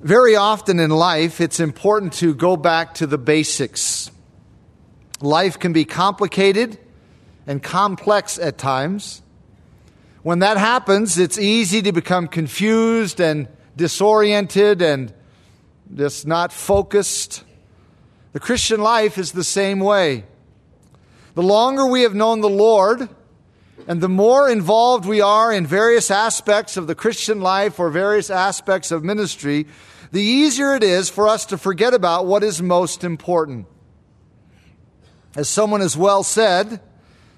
Very often in life, it's important to go back to the basics. Life can be complicated and complex at times. When that happens, it's easy to become confused and disoriented and just not focused. The Christian life is the same way. The longer we have known the Lord, and the more involved we are in various aspects of the Christian life or various aspects of ministry, the easier it is for us to forget about what is most important. As someone has well said,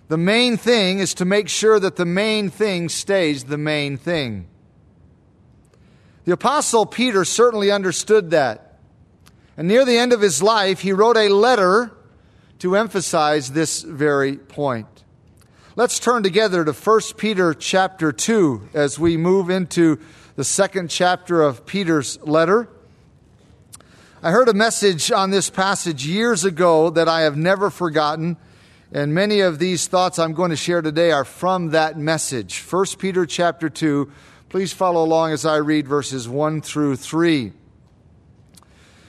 the main thing is to make sure that the main thing stays the main thing. The Apostle Peter certainly understood that. And near the end of his life, he wrote a letter to emphasize this very point. Let's turn together to 1 Peter chapter 2 as we move into the second chapter of Peter's letter. I heard a message on this passage years ago that I have never forgotten, and many of these thoughts I'm going to share today are from that message. 1 Peter chapter 2. Please follow along as I read verses 1 through 3.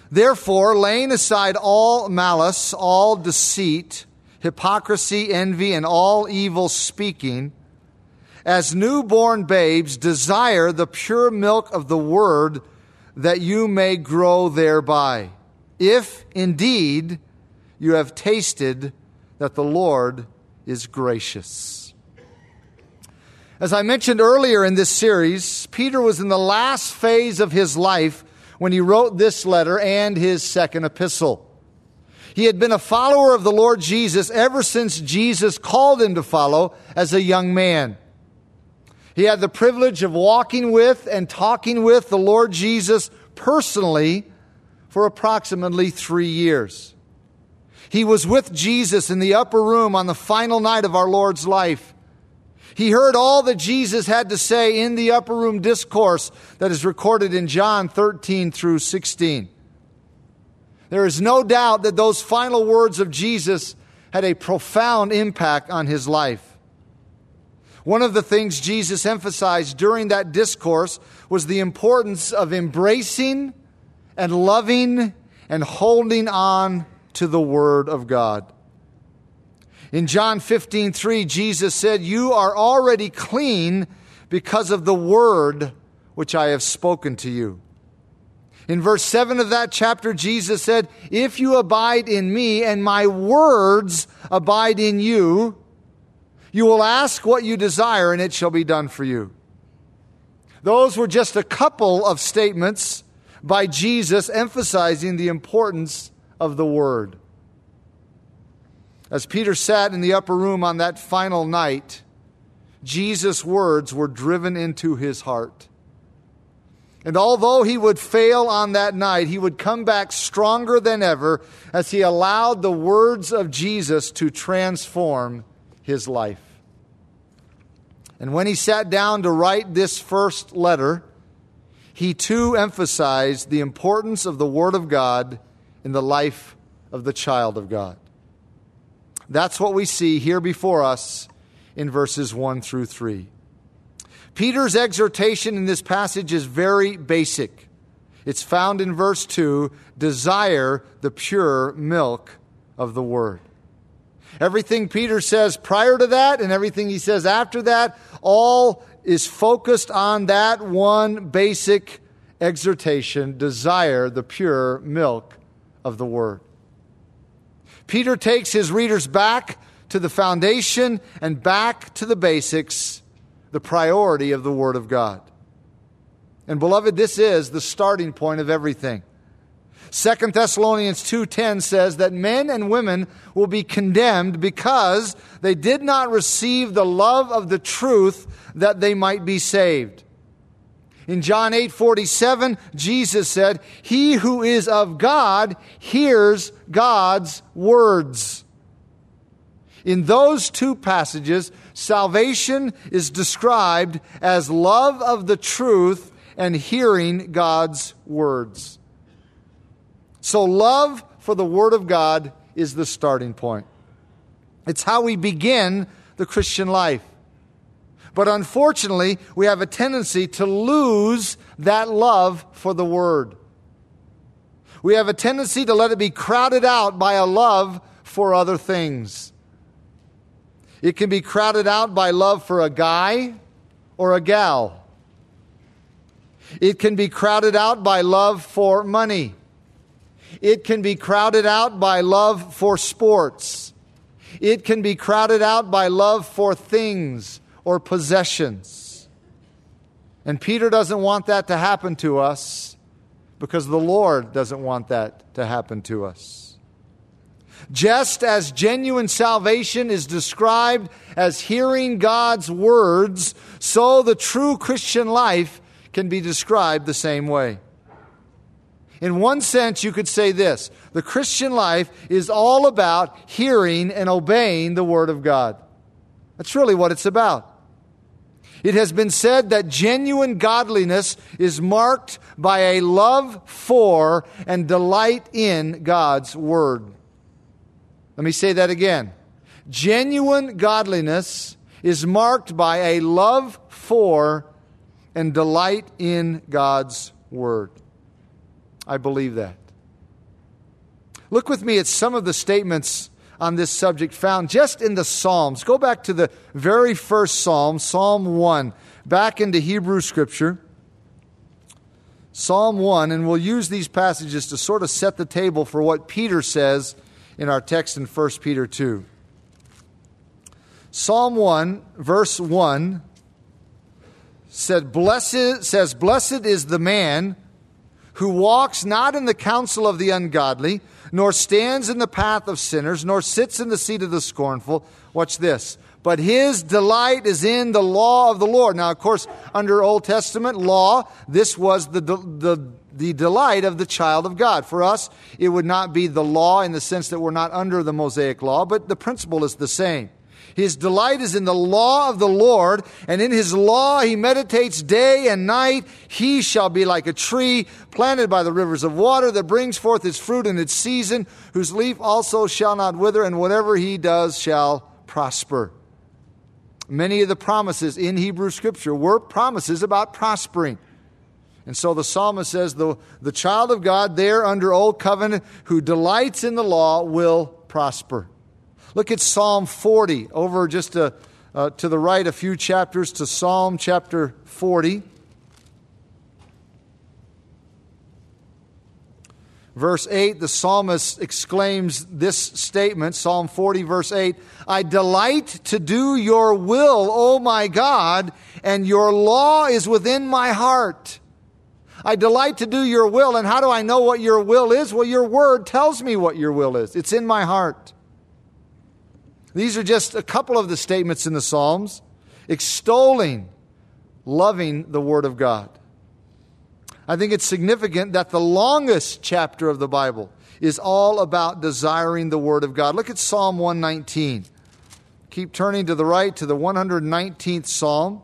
Therefore, laying aside all malice, all deceit, hypocrisy, envy, and all evil speaking, as newborn babes desire the pure milk of the word that you may grow thereby, if indeed you have tasted that the Lord is gracious. As I mentioned earlier in this series, Peter was in the last phase of his life when he wrote this letter and his second epistle. He had been a follower of the Lord Jesus ever since Jesus called him to follow as a young man. He had the privilege of walking with and talking with the Lord Jesus personally for approximately three years. He was with Jesus in the upper room on the final night of our Lord's life. He heard all that Jesus had to say in the upper room discourse that is recorded in John 13 through 16. There is no doubt that those final words of Jesus had a profound impact on his life. One of the things Jesus emphasized during that discourse was the importance of embracing and loving and holding on to the Word of God. In John 15, 3, Jesus said, You are already clean because of the Word which I have spoken to you. In verse 7 of that chapter, Jesus said, If you abide in me and my words abide in you, you will ask what you desire and it shall be done for you. Those were just a couple of statements by Jesus emphasizing the importance of the Word. As Peter sat in the upper room on that final night, Jesus' words were driven into his heart. And although he would fail on that night, he would come back stronger than ever as he allowed the words of Jesus to transform his life. And when he sat down to write this first letter, he too emphasized the importance of the Word of God in the life of the child of God. That's what we see here before us in verses 1 through 3. Peter's exhortation in this passage is very basic. It's found in verse 2 desire the pure milk of the word. Everything Peter says prior to that and everything he says after that all is focused on that one basic exhortation desire the pure milk of the word. Peter takes his readers back to the foundation and back to the basics the priority of the Word of God. And beloved, this is the starting point of everything. 2 Thessalonians 2:10 says that men and women will be condemned because they did not receive the love of the truth that they might be saved. In John 8:47, Jesus said, "He who is of God hears God's words." In those two passages, salvation is described as love of the truth and hearing God's words. So, love for the Word of God is the starting point. It's how we begin the Christian life. But unfortunately, we have a tendency to lose that love for the Word. We have a tendency to let it be crowded out by a love for other things. It can be crowded out by love for a guy or a gal. It can be crowded out by love for money. It can be crowded out by love for sports. It can be crowded out by love for things or possessions. And Peter doesn't want that to happen to us because the Lord doesn't want that to happen to us. Just as genuine salvation is described as hearing God's words, so the true Christian life can be described the same way. In one sense, you could say this the Christian life is all about hearing and obeying the Word of God. That's really what it's about. It has been said that genuine godliness is marked by a love for and delight in God's Word. Let me say that again. Genuine godliness is marked by a love for and delight in God's Word. I believe that. Look with me at some of the statements on this subject found just in the Psalms. Go back to the very first Psalm, Psalm 1, back into Hebrew Scripture. Psalm 1, and we'll use these passages to sort of set the table for what Peter says in our text in 1 Peter 2. Psalm 1, verse 1 said, Blessed says, Blessed is the man who walks not in the counsel of the ungodly, nor stands in the path of sinners, nor sits in the seat of the scornful. Watch this. But his delight is in the law of the Lord. Now, of course, under Old Testament law, this was the, the, the delight of the child of God. For us, it would not be the law in the sense that we're not under the Mosaic law, but the principle is the same. His delight is in the law of the Lord, and in his law he meditates day and night. He shall be like a tree planted by the rivers of water that brings forth its fruit in its season, whose leaf also shall not wither, and whatever he does shall prosper. Many of the promises in Hebrew scripture were promises about prospering. And so the psalmist says the, the child of God there under old covenant who delights in the law will prosper. Look at Psalm 40, over just a, uh, to the right a few chapters to Psalm chapter 40. Verse 8, the psalmist exclaims this statement, Psalm 40, verse 8 I delight to do your will, O my God, and your law is within my heart. I delight to do your will, and how do I know what your will is? Well, your word tells me what your will is, it's in my heart. These are just a couple of the statements in the Psalms extolling, loving the Word of God. I think it's significant that the longest chapter of the Bible is all about desiring the Word of God. Look at Psalm 119. Keep turning to the right to the 119th Psalm.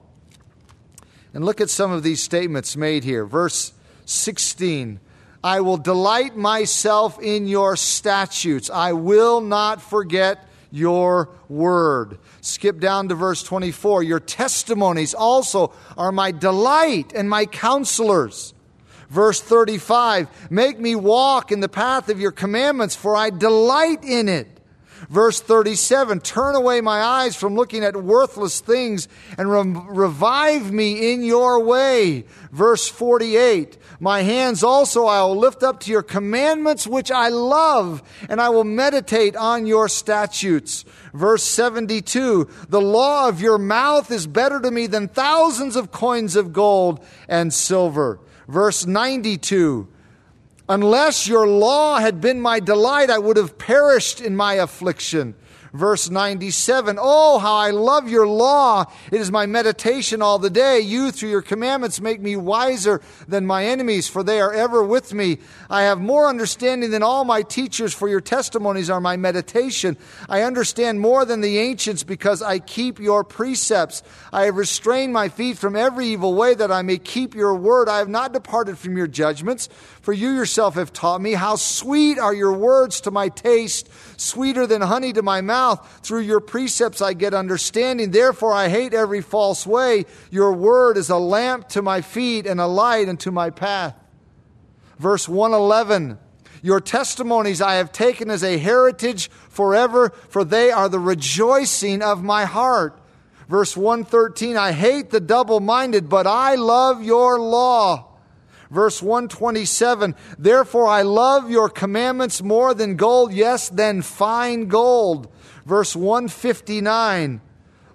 And look at some of these statements made here. Verse 16 I will delight myself in your statutes, I will not forget your word. Skip down to verse 24. Your testimonies also are my delight and my counselors. Verse 35 Make me walk in the path of your commandments, for I delight in it. Verse 37 Turn away my eyes from looking at worthless things and re- revive me in your way. Verse 48 My hands also I will lift up to your commandments, which I love, and I will meditate on your statutes. Verse 72 The law of your mouth is better to me than thousands of coins of gold and silver. Verse 92 Unless your law had been my delight, I would have perished in my affliction. Verse 97 Oh, how I love your law! It is my meditation all the day. You, through your commandments, make me wiser than my enemies, for they are ever with me. I have more understanding than all my teachers, for your testimonies are my meditation. I understand more than the ancients because I keep your precepts. I have restrained my feet from every evil way that I may keep your word. I have not departed from your judgments, for you yourself have taught me. How sweet are your words to my taste, sweeter than honey to my mouth mouth. Through your precepts I get understanding. Therefore I hate every false way. Your word is a lamp to my feet and a light unto my path. Verse 111 Your testimonies I have taken as a heritage forever, for they are the rejoicing of my heart. Verse 113 I hate the double minded, but I love your law. Verse 127 Therefore I love your commandments more than gold, yes, than fine gold. Verse 159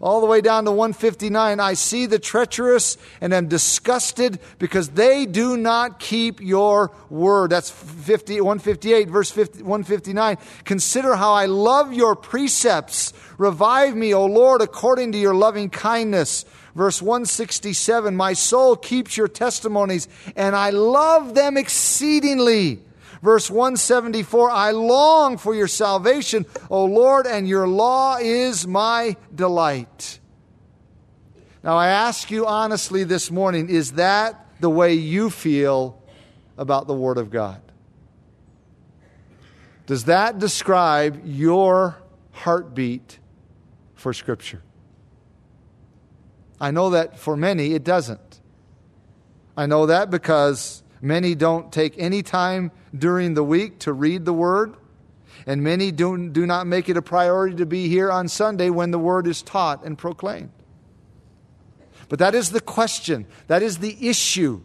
all the way down to 159. I see the treacherous and am disgusted because they do not keep your word. That's 50, 158, verse 50, 159. Consider how I love your precepts. Revive me, O Lord, according to your loving kindness. Verse 167 My soul keeps your testimonies, and I love them exceedingly. Verse 174 I long for your salvation, O Lord, and your law is my delight. Now, I ask you honestly this morning is that the way you feel about the Word of God? Does that describe your heartbeat for Scripture? I know that for many it doesn't. I know that because Many don't take any time during the week to read the Word, and many do, do not make it a priority to be here on Sunday when the Word is taught and proclaimed. But that is the question, that is the issue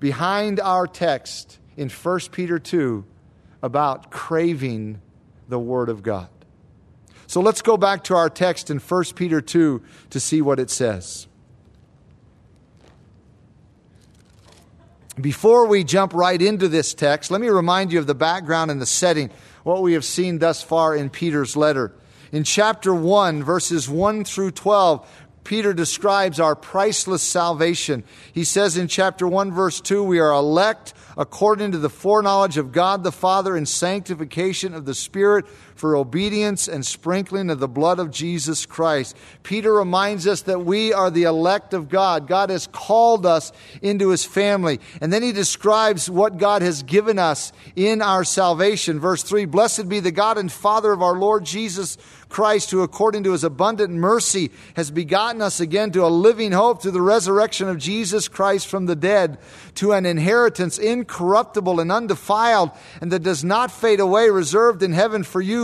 behind our text in 1 Peter 2 about craving the Word of God. So let's go back to our text in 1 Peter 2 to see what it says. Before we jump right into this text, let me remind you of the background and the setting, what we have seen thus far in Peter's letter. In chapter 1, verses 1 through 12, Peter describes our priceless salvation. He says in chapter 1, verse 2, we are elect according to the foreknowledge of God the Father and sanctification of the Spirit for obedience and sprinkling of the blood of Jesus Christ. Peter reminds us that we are the elect of God. God has called us into his family. And then he describes what God has given us in our salvation. Verse 3 Blessed be the God and Father of our Lord Jesus Christ, who according to his abundant mercy has begotten us again to a living hope through the resurrection of Jesus Christ from the dead, to an inheritance incorruptible and undefiled, and that does not fade away, reserved in heaven for you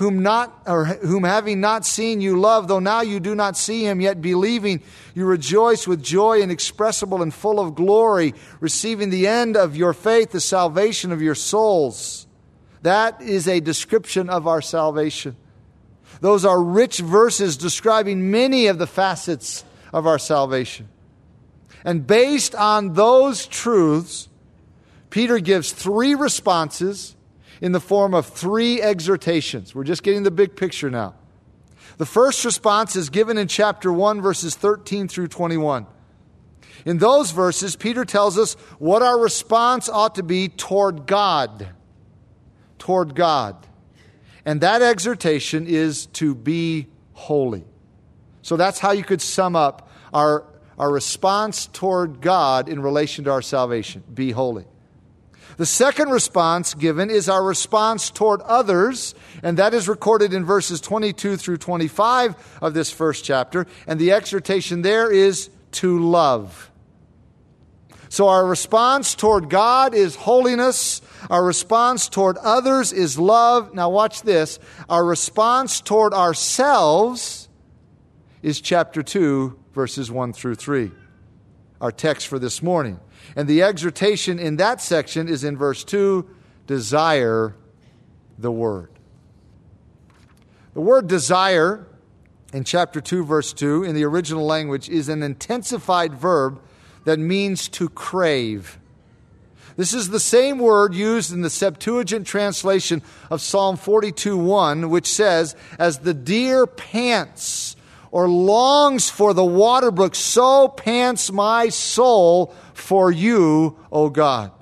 whom not or whom having not seen you love though now you do not see him yet believing you rejoice with joy inexpressible and full of glory receiving the end of your faith the salvation of your souls that is a description of our salvation. Those are rich verses describing many of the facets of our salvation. And based on those truths, Peter gives three responses in the form of three exhortations. We're just getting the big picture now. The first response is given in chapter 1, verses 13 through 21. In those verses, Peter tells us what our response ought to be toward God toward God. And that exhortation is to be holy. So that's how you could sum up our, our response toward God in relation to our salvation be holy. The second response given is our response toward others, and that is recorded in verses 22 through 25 of this first chapter. And the exhortation there is to love. So our response toward God is holiness. Our response toward others is love. Now, watch this. Our response toward ourselves is chapter 2, verses 1 through 3. Our text for this morning. And the exhortation in that section is in verse 2 desire the word. The word desire in chapter 2, verse 2, in the original language, is an intensified verb that means to crave. This is the same word used in the Septuagint translation of Psalm 42 1, which says, As the deer pants or longs for the water brook, so pants my soul for you, O God.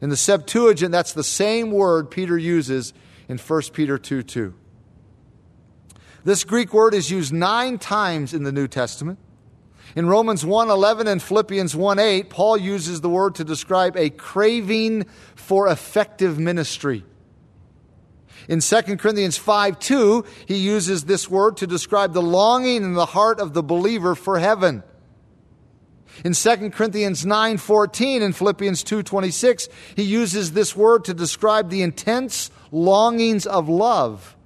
In the Septuagint, that's the same word Peter uses in 1 Peter 2 2. This Greek word is used nine times in the New Testament. In Romans 1:11 and Philippians 1:8, Paul uses the word to describe a craving for effective ministry. In 2 Corinthians 5 2, he uses this word to describe the longing in the heart of the believer for heaven. In 2 Corinthians 9:14 and Philippians 2:26, he uses this word to describe the intense longings of love.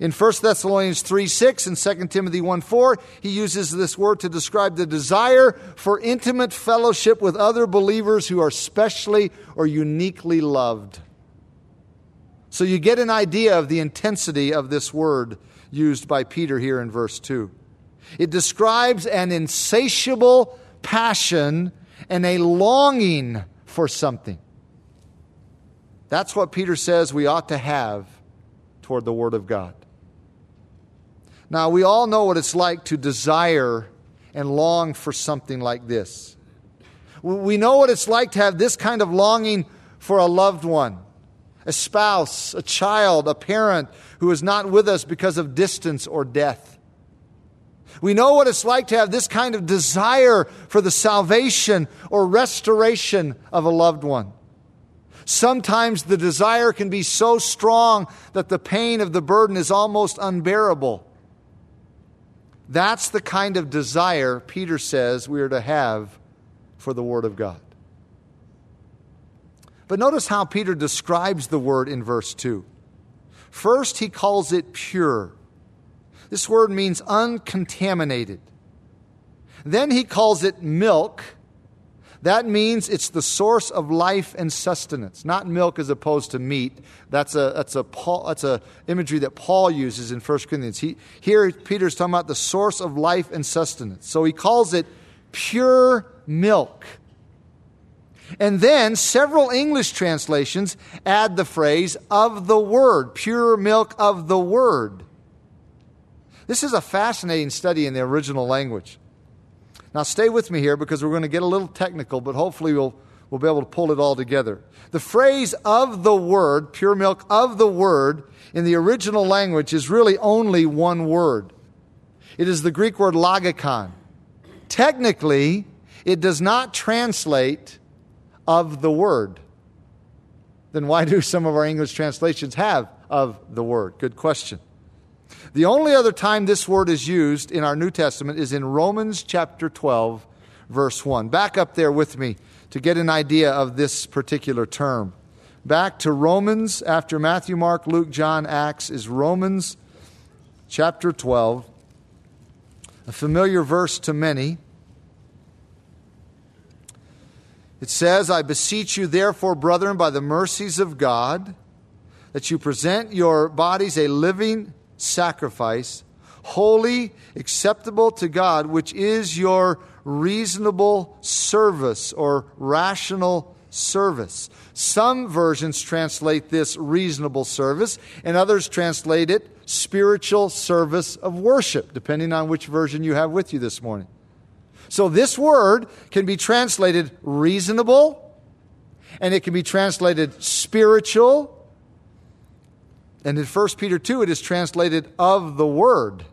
In 1 Thessalonians 3 6 and 2 Timothy 1 4, he uses this word to describe the desire for intimate fellowship with other believers who are specially or uniquely loved. So you get an idea of the intensity of this word used by Peter here in verse 2. It describes an insatiable passion and a longing for something. That's what Peter says we ought to have toward the Word of God. Now, we all know what it's like to desire and long for something like this. We know what it's like to have this kind of longing for a loved one, a spouse, a child, a parent who is not with us because of distance or death. We know what it's like to have this kind of desire for the salvation or restoration of a loved one. Sometimes the desire can be so strong that the pain of the burden is almost unbearable. That's the kind of desire Peter says we are to have for the Word of God. But notice how Peter describes the Word in verse 2. First, he calls it pure. This word means uncontaminated. Then he calls it milk. That means it's the source of life and sustenance, not milk as opposed to meat. That's a that's a Paul, that's a imagery that Paul uses in 1 Corinthians. He, here Peter's talking about the source of life and sustenance. So he calls it pure milk. And then several English translations add the phrase of the word, pure milk of the word. This is a fascinating study in the original language. Now, stay with me here because we're going to get a little technical, but hopefully we'll, we'll be able to pull it all together. The phrase of the word, pure milk of the word, in the original language is really only one word. It is the Greek word logikon. Technically, it does not translate of the word. Then why do some of our English translations have of the word? Good question. The only other time this word is used in our New Testament is in Romans chapter 12, verse 1. Back up there with me to get an idea of this particular term. Back to Romans, after Matthew, Mark, Luke, John, Acts, is Romans chapter 12, a familiar verse to many. It says, I beseech you, therefore, brethren, by the mercies of God, that you present your bodies a living sacrifice, holy, acceptable to God, which is your reasonable service or rational service. Some versions translate this reasonable service, and others translate it spiritual service of worship, depending on which version you have with you this morning. So this word can be translated reasonable, and it can be translated spiritual, and in 1 Peter 2, it is translated of the word.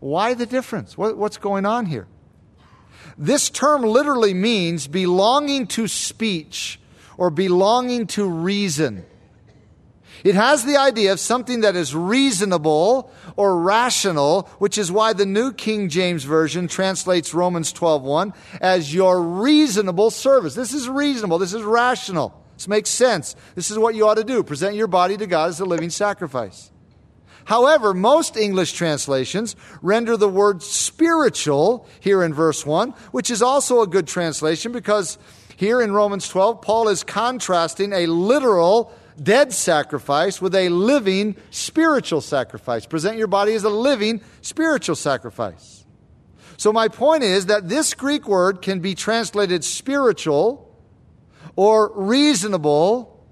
Why the difference? What, what's going on here? This term literally means belonging to speech or belonging to reason. It has the idea of something that is reasonable or rational, which is why the New King James Version translates Romans 12:1 as your reasonable service. This is reasonable, this is rational. This makes sense. This is what you ought to do present your body to God as a living sacrifice. However, most English translations render the word spiritual here in verse 1, which is also a good translation because here in Romans 12, Paul is contrasting a literal dead sacrifice with a living spiritual sacrifice. Present your body as a living spiritual sacrifice. So, my point is that this Greek word can be translated spiritual or reasonable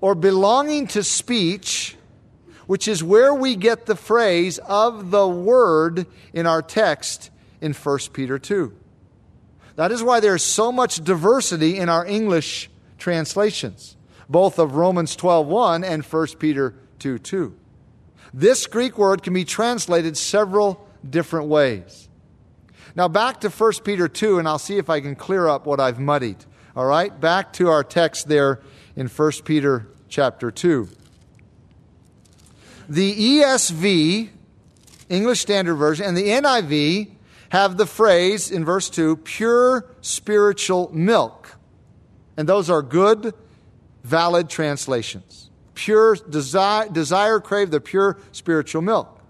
or belonging to speech, which is where we get the phrase of the word in our text in 1 Peter 2. That is why there's so much diversity in our English translations, both of Romans 12:1 and 1 Peter 2:2. This Greek word can be translated several different ways. Now, back to 1 Peter 2, and I'll see if I can clear up what I've muddied. All right, back to our text there in 1 Peter chapter 2. The ESV, English Standard Version, and the NIV have the phrase in verse 2 pure spiritual milk. And those are good, valid translations. Pure desire, desire crave the pure spiritual milk.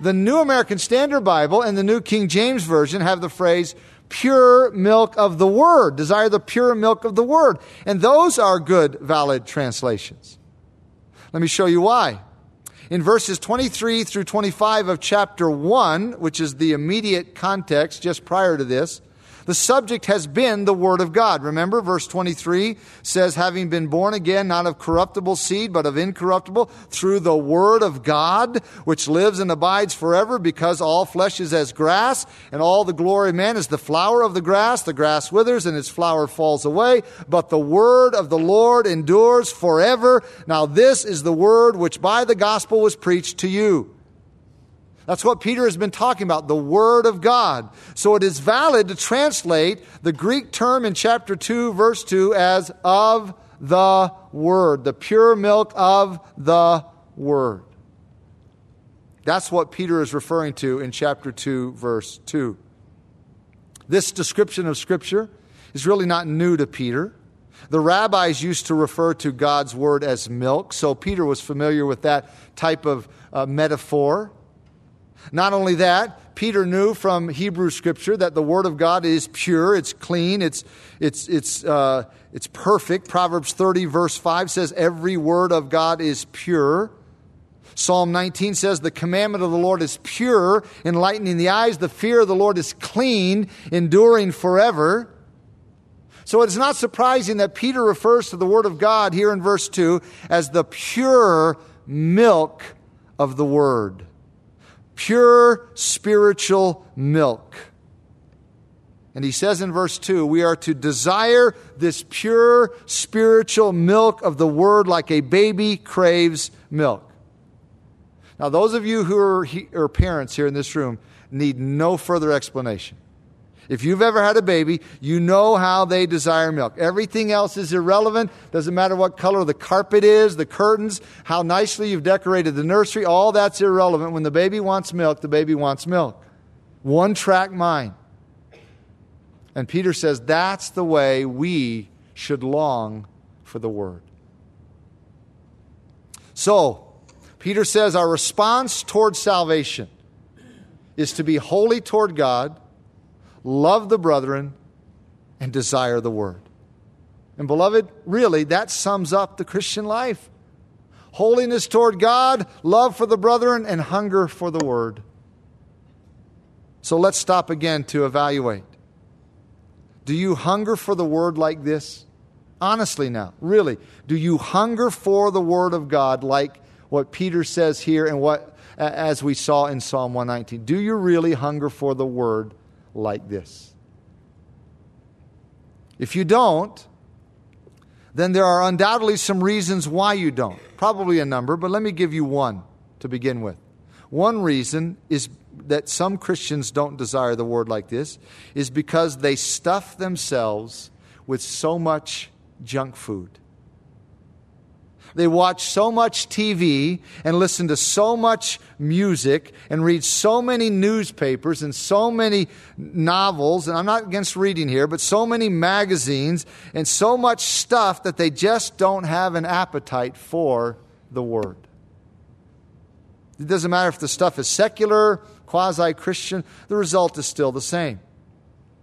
The New American Standard Bible and the New King James Version have the phrase pure milk of the Word, desire the pure milk of the Word. And those are good, valid translations. Let me show you why. In verses 23 through 25 of chapter 1, which is the immediate context just prior to this, the subject has been the Word of God. Remember, verse 23 says, having been born again, not of corruptible seed, but of incorruptible, through the Word of God, which lives and abides forever, because all flesh is as grass, and all the glory of man is the flower of the grass. The grass withers and its flower falls away, but the Word of the Lord endures forever. Now, this is the Word which by the gospel was preached to you. That's what Peter has been talking about, the Word of God. So it is valid to translate the Greek term in chapter 2, verse 2, as of the Word, the pure milk of the Word. That's what Peter is referring to in chapter 2, verse 2. This description of Scripture is really not new to Peter. The rabbis used to refer to God's Word as milk, so Peter was familiar with that type of uh, metaphor. Not only that, Peter knew from Hebrew scripture that the Word of God is pure, it's clean, it's, it's, it's, uh, it's perfect. Proverbs 30, verse 5 says, Every word of God is pure. Psalm 19 says, The commandment of the Lord is pure, enlightening the eyes. The fear of the Lord is clean, enduring forever. So it is not surprising that Peter refers to the Word of God here in verse 2 as the pure milk of the Word pure spiritual milk. And he says in verse 2 we are to desire this pure spiritual milk of the word like a baby craves milk. Now, those of you who are, he, are parents here in this room need no further explanation. If you've ever had a baby, you know how they desire milk. Everything else is irrelevant. Doesn't matter what color the carpet is, the curtains, how nicely you've decorated the nursery. All that's irrelevant. When the baby wants milk, the baby wants milk. One track mind. And Peter says that's the way we should long for the word. So, Peter says our response toward salvation is to be holy toward God love the brethren, and desire the word. And beloved, really, that sums up the Christian life holiness toward God, love for the brethren, and hunger for the word. So let's stop again to evaluate. Do you hunger for the word like this? Honestly, now, really, do you hunger for the word of God like what Peter says here and what as we saw in Psalm 119? Do you really hunger for the word like this. If you don't, then there are undoubtedly some reasons why you don't. Probably a number, but let me give you one to begin with. One reason is that some Christians don't desire the word like this is because they stuff themselves with so much junk food. They watch so much TV and listen to so much music and read so many newspapers and so many novels. And I'm not against reading here, but so many magazines and so much stuff that they just don't have an appetite for the Word. It doesn't matter if the stuff is secular, quasi Christian, the result is still the same.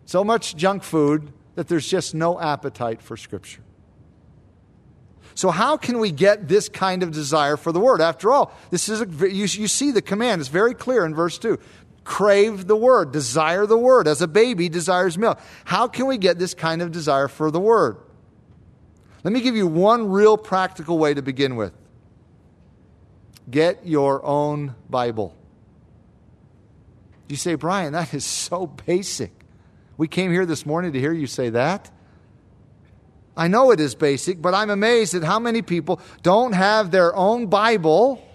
So much junk food that there's just no appetite for Scripture. So, how can we get this kind of desire for the word? After all, this is a, you, you see the command, it's very clear in verse 2. Crave the word, desire the word, as a baby desires milk. How can we get this kind of desire for the word? Let me give you one real practical way to begin with get your own Bible. You say, Brian, that is so basic. We came here this morning to hear you say that. I know it is basic, but I'm amazed at how many people don't have their own Bible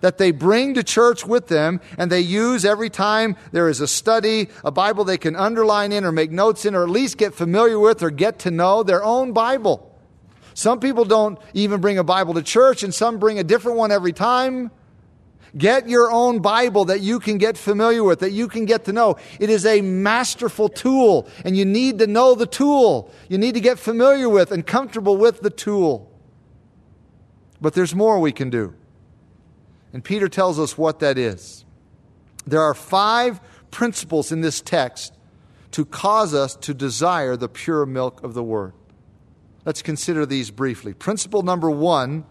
that they bring to church with them and they use every time there is a study, a Bible they can underline in or make notes in or at least get familiar with or get to know their own Bible. Some people don't even bring a Bible to church and some bring a different one every time. Get your own Bible that you can get familiar with, that you can get to know. It is a masterful tool, and you need to know the tool. You need to get familiar with and comfortable with the tool. But there's more we can do. And Peter tells us what that is. There are five principles in this text to cause us to desire the pure milk of the Word. Let's consider these briefly. Principle number one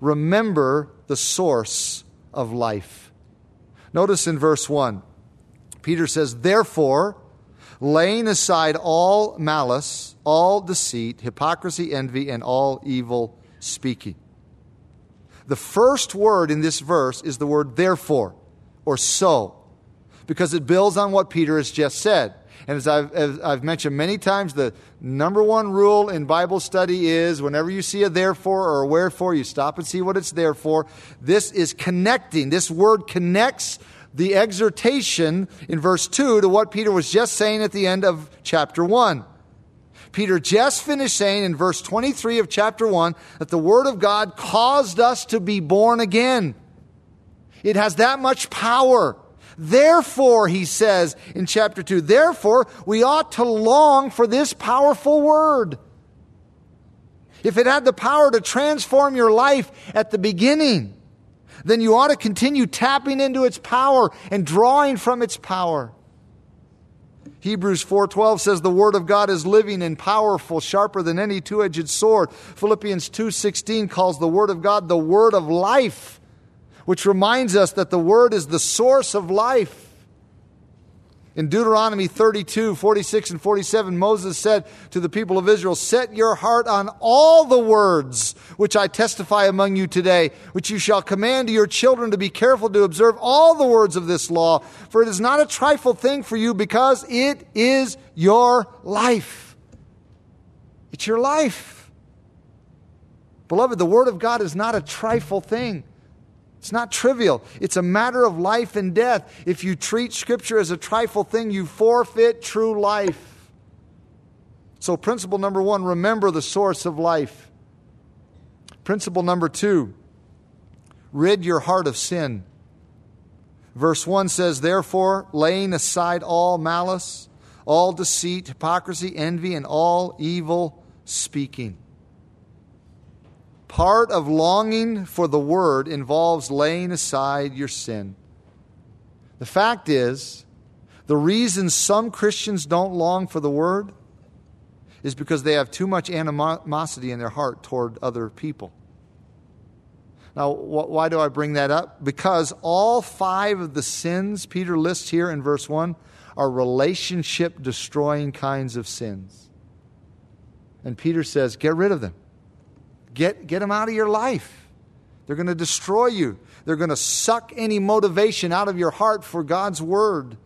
remember the source of life. Notice in verse 1, Peter says, Therefore, laying aside all malice, all deceit, hypocrisy, envy, and all evil speaking. The first word in this verse is the word therefore, or so, because it builds on what Peter has just said. And as I've, as I've, mentioned many times, the number one rule in Bible study is whenever you see a therefore or a wherefore, you stop and see what it's there for. This is connecting. This word connects the exhortation in verse 2 to what Peter was just saying at the end of chapter 1. Peter just finished saying in verse 23 of chapter 1 that the Word of God caused us to be born again. It has that much power. Therefore, he says in chapter 2, therefore, we ought to long for this powerful word. If it had the power to transform your life at the beginning, then you ought to continue tapping into its power and drawing from its power. Hebrews 4:12 says the word of God is living and powerful, sharper than any two-edged sword. Philippians 2:16 calls the word of God the word of life which reminds us that the Word is the source of life. In Deuteronomy 32, 46, and 47, Moses said to the people of Israel, Set your heart on all the words which I testify among you today, which you shall command to your children to be careful to observe all the words of this law, for it is not a trifle thing for you, because it is your life. It's your life. Beloved, the Word of God is not a trifle thing. It's not trivial. It's a matter of life and death. If you treat Scripture as a trifle thing, you forfeit true life. So, principle number one remember the source of life. Principle number two rid your heart of sin. Verse 1 says, Therefore, laying aside all malice, all deceit, hypocrisy, envy, and all evil speaking. Part of longing for the Word involves laying aside your sin. The fact is, the reason some Christians don't long for the Word is because they have too much animosity in their heart toward other people. Now, why do I bring that up? Because all five of the sins Peter lists here in verse 1 are relationship destroying kinds of sins. And Peter says, get rid of them. Get, get them out of your life. They're going to destroy you. They're going to suck any motivation out of your heart for God's Word.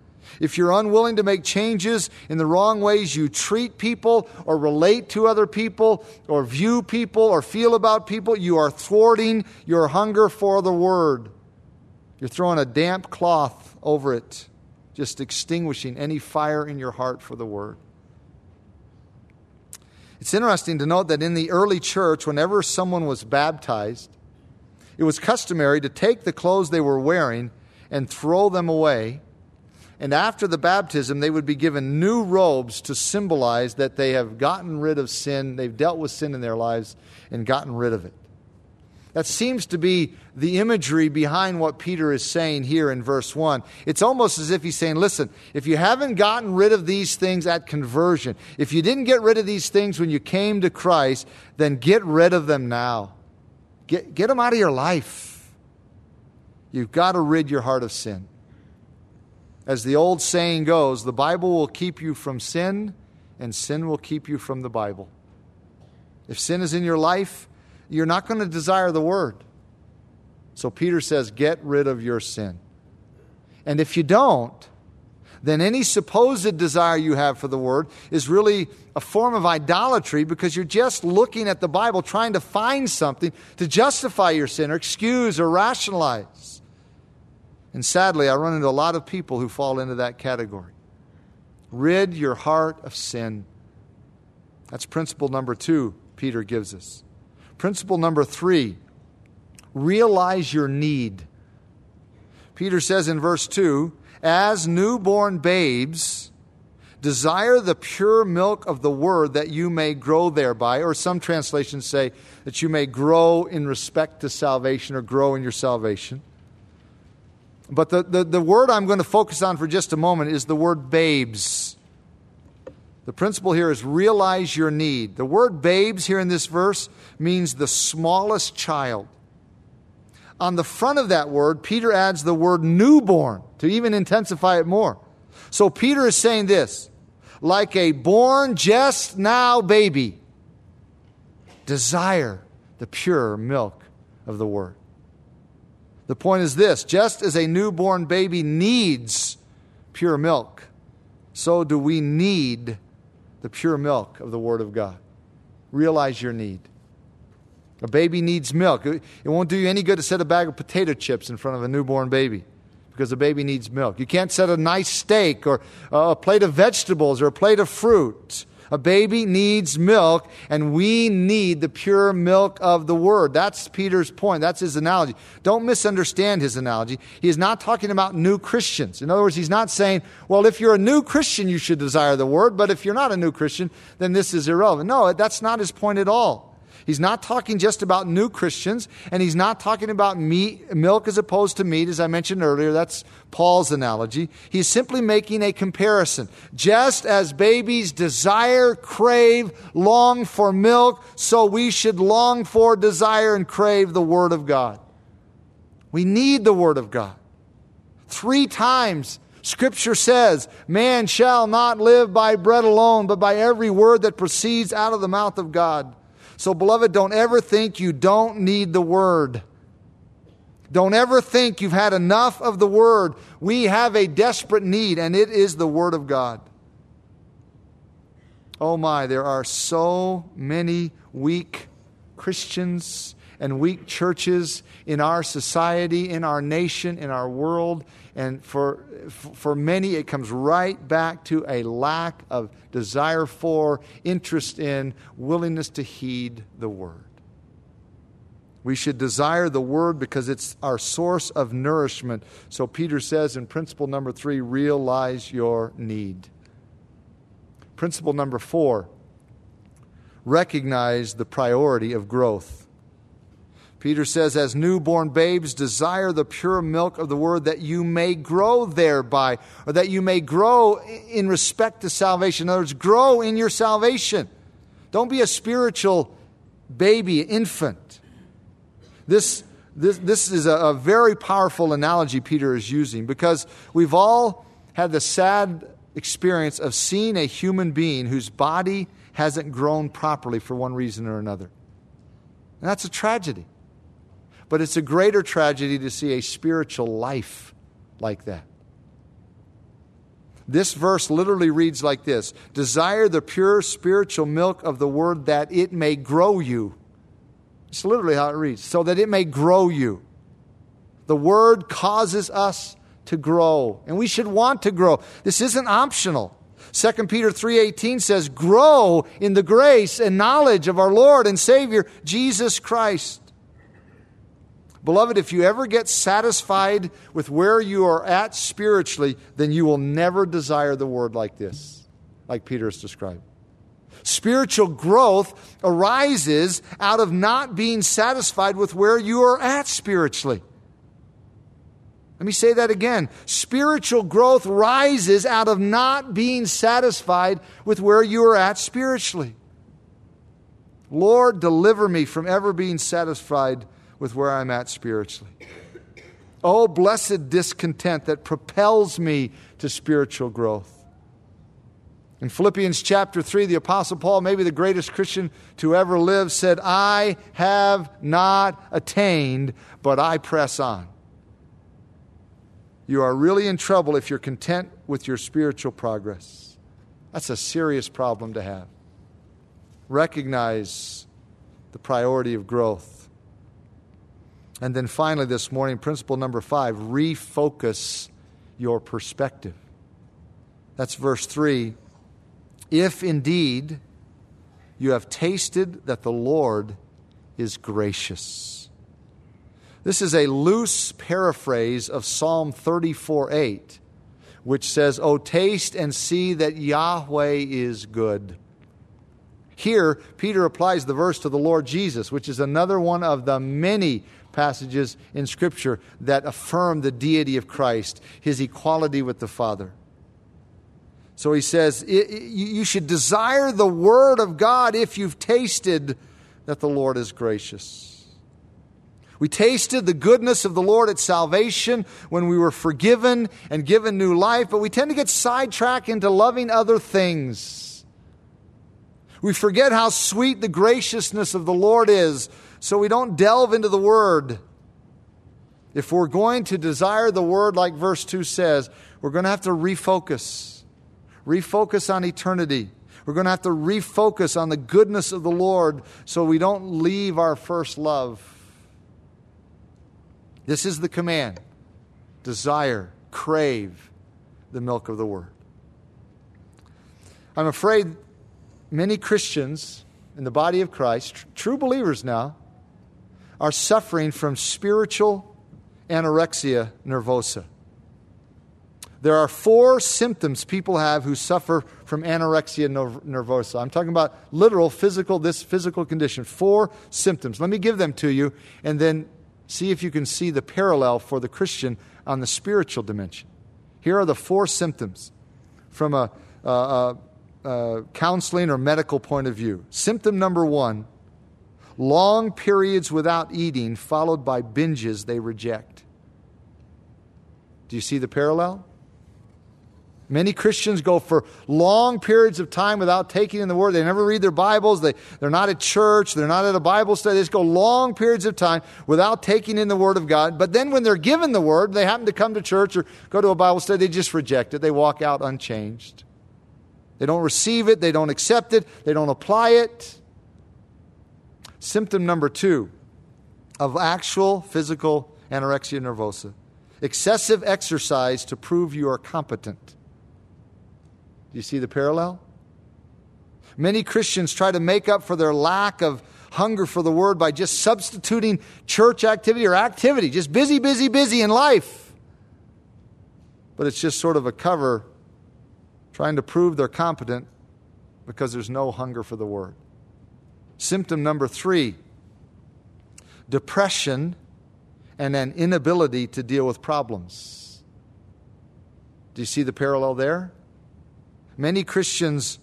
If you're unwilling to make changes in the wrong ways you treat people or relate to other people or view people or feel about people, you are thwarting your hunger for the Word. You're throwing a damp cloth over it, just extinguishing any fire in your heart for the Word. It's interesting to note that in the early church, whenever someone was baptized, it was customary to take the clothes they were wearing and throw them away. And after the baptism, they would be given new robes to symbolize that they have gotten rid of sin, they've dealt with sin in their lives, and gotten rid of it. That seems to be the imagery behind what Peter is saying here in verse 1. It's almost as if he's saying, listen, if you haven't gotten rid of these things at conversion, if you didn't get rid of these things when you came to Christ, then get rid of them now. Get, get them out of your life. You've got to rid your heart of sin. As the old saying goes, the Bible will keep you from sin, and sin will keep you from the Bible. If sin is in your life, you're not going to desire the word. So Peter says, get rid of your sin. And if you don't, then any supposed desire you have for the Word is really a form of idolatry because you're just looking at the Bible trying to find something to justify your sin or excuse or rationalize. And sadly, I run into a lot of people who fall into that category. Rid your heart of sin. That's principle number two, Peter gives us. Principle number three realize your need. Peter says in verse 2 as newborn babes, desire the pure milk of the word that you may grow thereby. Or some translations say that you may grow in respect to salvation or grow in your salvation. But the, the, the word I'm going to focus on for just a moment is the word babes. The principle here is realize your need. The word babes here in this verse means the smallest child on the front of that word, Peter adds the word newborn to even intensify it more. So Peter is saying this like a born just now baby, desire the pure milk of the word. The point is this just as a newborn baby needs pure milk, so do we need the pure milk of the Word of God. Realize your need. A baby needs milk. It won't do you any good to set a bag of potato chips in front of a newborn baby because the baby needs milk. You can't set a nice steak or a plate of vegetables or a plate of fruit. A baby needs milk, and we need the pure milk of the Word. That's Peter's point. That's his analogy. Don't misunderstand his analogy. He is not talking about new Christians. In other words, he's not saying, well, if you're a new Christian, you should desire the Word, but if you're not a new Christian, then this is irrelevant. No, that's not his point at all. He's not talking just about new Christians, and he's not talking about meat, milk as opposed to meat, as I mentioned earlier. That's Paul's analogy. He's simply making a comparison. Just as babies desire, crave, long for milk, so we should long for, desire, and crave the Word of God. We need the Word of God. Three times Scripture says, Man shall not live by bread alone, but by every word that proceeds out of the mouth of God. So, beloved, don't ever think you don't need the Word. Don't ever think you've had enough of the Word. We have a desperate need, and it is the Word of God. Oh my, there are so many weak Christians and weak churches in our society, in our nation, in our world. And for, for many, it comes right back to a lack of desire for, interest in, willingness to heed the word. We should desire the word because it's our source of nourishment. So Peter says in principle number three realize your need. Principle number four recognize the priority of growth. Peter says, as newborn babes, desire the pure milk of the word that you may grow thereby, or that you may grow in respect to salvation. In other words, grow in your salvation. Don't be a spiritual baby, infant. This, this, this is a, a very powerful analogy Peter is using because we've all had the sad experience of seeing a human being whose body hasn't grown properly for one reason or another. And that's a tragedy. But it's a greater tragedy to see a spiritual life like that. This verse literally reads like this Desire the pure spiritual milk of the word that it may grow you. It's literally how it reads. So that it may grow you. The word causes us to grow, and we should want to grow. This isn't optional. 2 Peter 3:18 says, "Grow in the grace and knowledge of our Lord and Savior Jesus Christ." Beloved, if you ever get satisfied with where you are at spiritually, then you will never desire the word like this, like Peter has described. Spiritual growth arises out of not being satisfied with where you are at spiritually. Let me say that again. Spiritual growth rises out of not being satisfied with where you are at spiritually. Lord, deliver me from ever being satisfied with where I'm at spiritually. Oh, blessed discontent that propels me to spiritual growth. In Philippians chapter 3, the Apostle Paul, maybe the greatest Christian to ever live, said, I have not attained, but I press on. you are really in trouble if you're content with your spiritual progress. That's a serious problem to have. Recognize the priority of growth. And then finally, this morning, principle number five refocus your perspective. That's verse 3. If indeed you have tasted that the Lord is gracious. This is a loose paraphrase of Psalm 34 8, which says, Oh, taste and see that Yahweh is good. Here, Peter applies the verse to the Lord Jesus, which is another one of the many passages in Scripture that affirm the deity of Christ, his equality with the Father. So he says, You should desire the Word of God if you've tasted that the Lord is gracious. We tasted the goodness of the Lord at salvation when we were forgiven and given new life, but we tend to get sidetracked into loving other things. We forget how sweet the graciousness of the Lord is, so we don't delve into the Word. If we're going to desire the Word, like verse 2 says, we're going to have to refocus refocus on eternity. We're going to have to refocus on the goodness of the Lord so we don't leave our first love. This is the command desire, crave the milk of the Word. I'm afraid many Christians in the body of Christ, tr- true believers now, are suffering from spiritual anorexia nervosa. There are four symptoms people have who suffer from anorexia nervosa. I'm talking about literal physical, this physical condition. Four symptoms. Let me give them to you and then see if you can see the parallel for the Christian on the spiritual dimension. Here are the four symptoms from a, a, a, a counseling or medical point of view. Symptom number one long periods without eating, followed by binges they reject. Do you see the parallel? Many Christians go for long periods of time without taking in the Word. They never read their Bibles. They, they're not at church. They're not at a Bible study. They just go long periods of time without taking in the Word of God. But then when they're given the Word, they happen to come to church or go to a Bible study, they just reject it. They walk out unchanged. They don't receive it. They don't accept it. They don't apply it. Symptom number two of actual physical anorexia nervosa excessive exercise to prove you are competent. Do you see the parallel? Many Christians try to make up for their lack of hunger for the word by just substituting church activity or activity, just busy, busy, busy in life. But it's just sort of a cover trying to prove they're competent because there's no hunger for the word. Symptom number three depression and an inability to deal with problems. Do you see the parallel there? Many Christians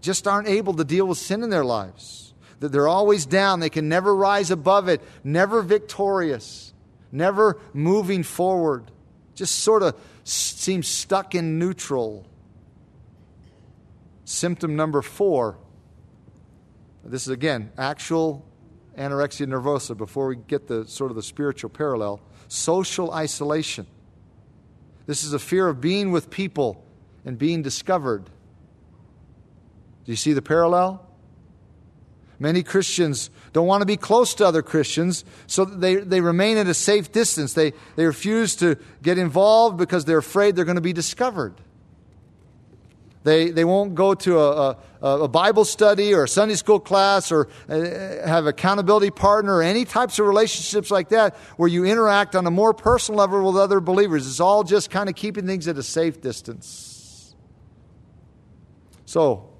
just aren't able to deal with sin in their lives. That they're always down, they can never rise above it, never victorious, never moving forward, just sort of seem stuck in neutral. Symptom number four this is again actual anorexia nervosa before we get the sort of the spiritual parallel social isolation. This is a fear of being with people and being discovered. Do you see the parallel? Many Christians don't want to be close to other Christians, so they, they remain at a safe distance. They, they refuse to get involved because they're afraid they're going to be discovered. They, they won't go to a, a, a Bible study or a Sunday school class or uh, have accountability partner or any types of relationships like that where you interact on a more personal level with other believers. It's all just kind of keeping things at a safe distance. So,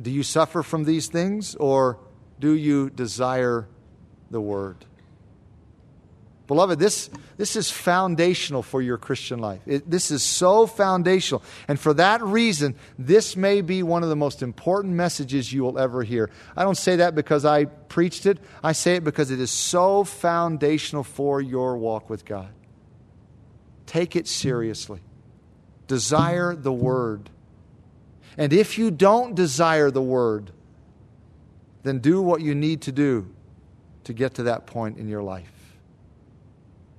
do you suffer from these things or do you desire the Word? Beloved, this, this is foundational for your Christian life. It, this is so foundational. And for that reason, this may be one of the most important messages you will ever hear. I don't say that because I preached it, I say it because it is so foundational for your walk with God. Take it seriously. Desire the Word. And if you don't desire the Word, then do what you need to do to get to that point in your life.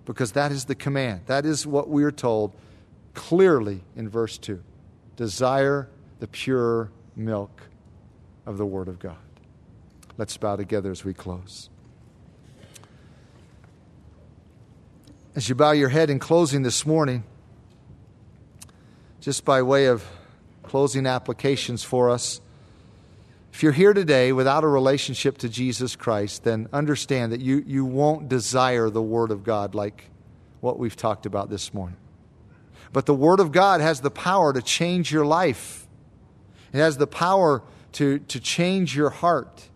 Because that is the command. That is what we are told clearly in verse 2. Desire the pure milk of the Word of God. Let's bow together as we close. As you bow your head in closing this morning, just by way of closing applications for us, if you're here today without a relationship to Jesus Christ, then understand that you, you won't desire the Word of God like what we've talked about this morning. But the Word of God has the power to change your life, it has the power to, to change your heart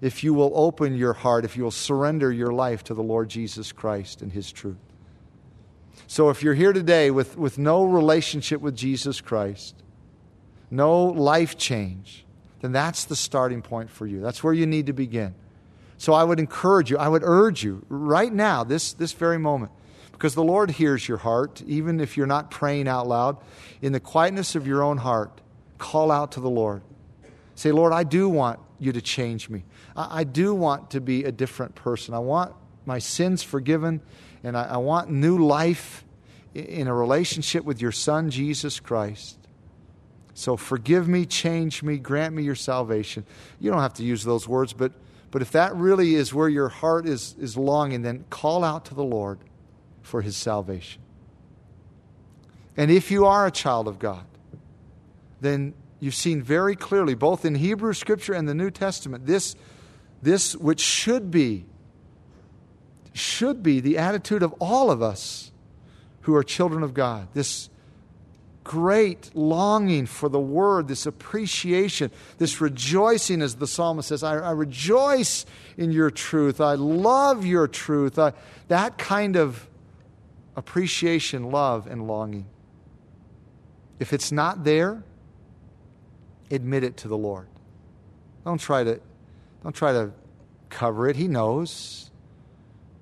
if you will open your heart, if you will surrender your life to the Lord Jesus Christ and His truth. So if you're here today with, with no relationship with Jesus Christ, no life change, then that's the starting point for you. That's where you need to begin. So I would encourage you, I would urge you right now, this, this very moment, because the Lord hears your heart, even if you're not praying out loud, in the quietness of your own heart, call out to the Lord. Say, Lord, I do want you to change me. I, I do want to be a different person. I want my sins forgiven, and I, I want new life in a relationship with your Son, Jesus Christ. So forgive me, change me, grant me your salvation. You don't have to use those words, but, but if that really is where your heart is, is longing, then call out to the Lord for his salvation. And if you are a child of God, then you've seen very clearly, both in Hebrew Scripture and the New Testament, this, this which should be, should be the attitude of all of us who are children of God. This great longing for the word, this appreciation, this rejoicing, as the psalmist says, I, I rejoice in your truth. I love your truth. I, that kind of appreciation, love, and longing. If it's not there, admit it to the Lord. Don't try to, don't try to cover it. He knows.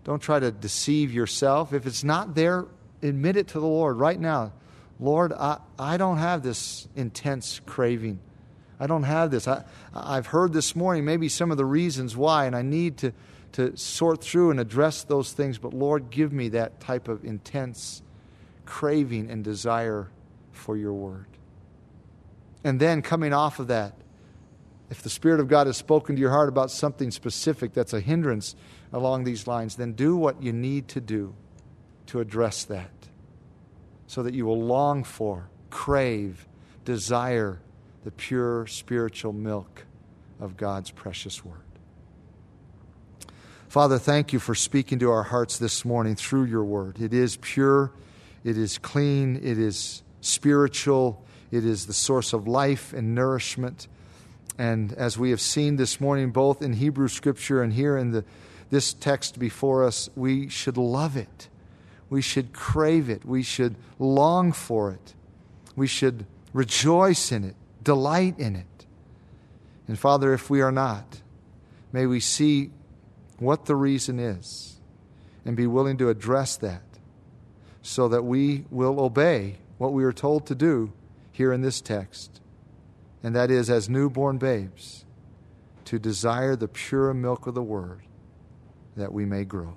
Don't try to deceive yourself. If it's not there, admit it to the Lord right now. Lord, I, I don't have this intense craving. I don't have this. I, I've heard this morning maybe some of the reasons why, and I need to, to sort through and address those things. But Lord, give me that type of intense craving and desire for your word. And then coming off of that, if the Spirit of God has spoken to your heart about something specific that's a hindrance along these lines, then do what you need to do to address that so that you will long for, crave, desire the pure spiritual milk of God's precious word. Father, thank you for speaking to our hearts this morning through your word. It is pure, it is clean, it is spiritual, it is the source of life and nourishment. And as we have seen this morning, both in Hebrew scripture and here in the, this text before us, we should love it we should crave it. We should long for it. We should rejoice in it, delight in it. And Father, if we are not, may we see what the reason is and be willing to address that so that we will obey what we are told to do here in this text. And that is, as newborn babes, to desire the pure milk of the Word that we may grow.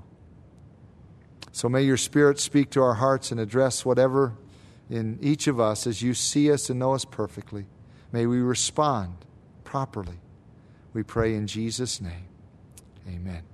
So may your Spirit speak to our hearts and address whatever in each of us as you see us and know us perfectly. May we respond properly. We pray in Jesus' name. Amen.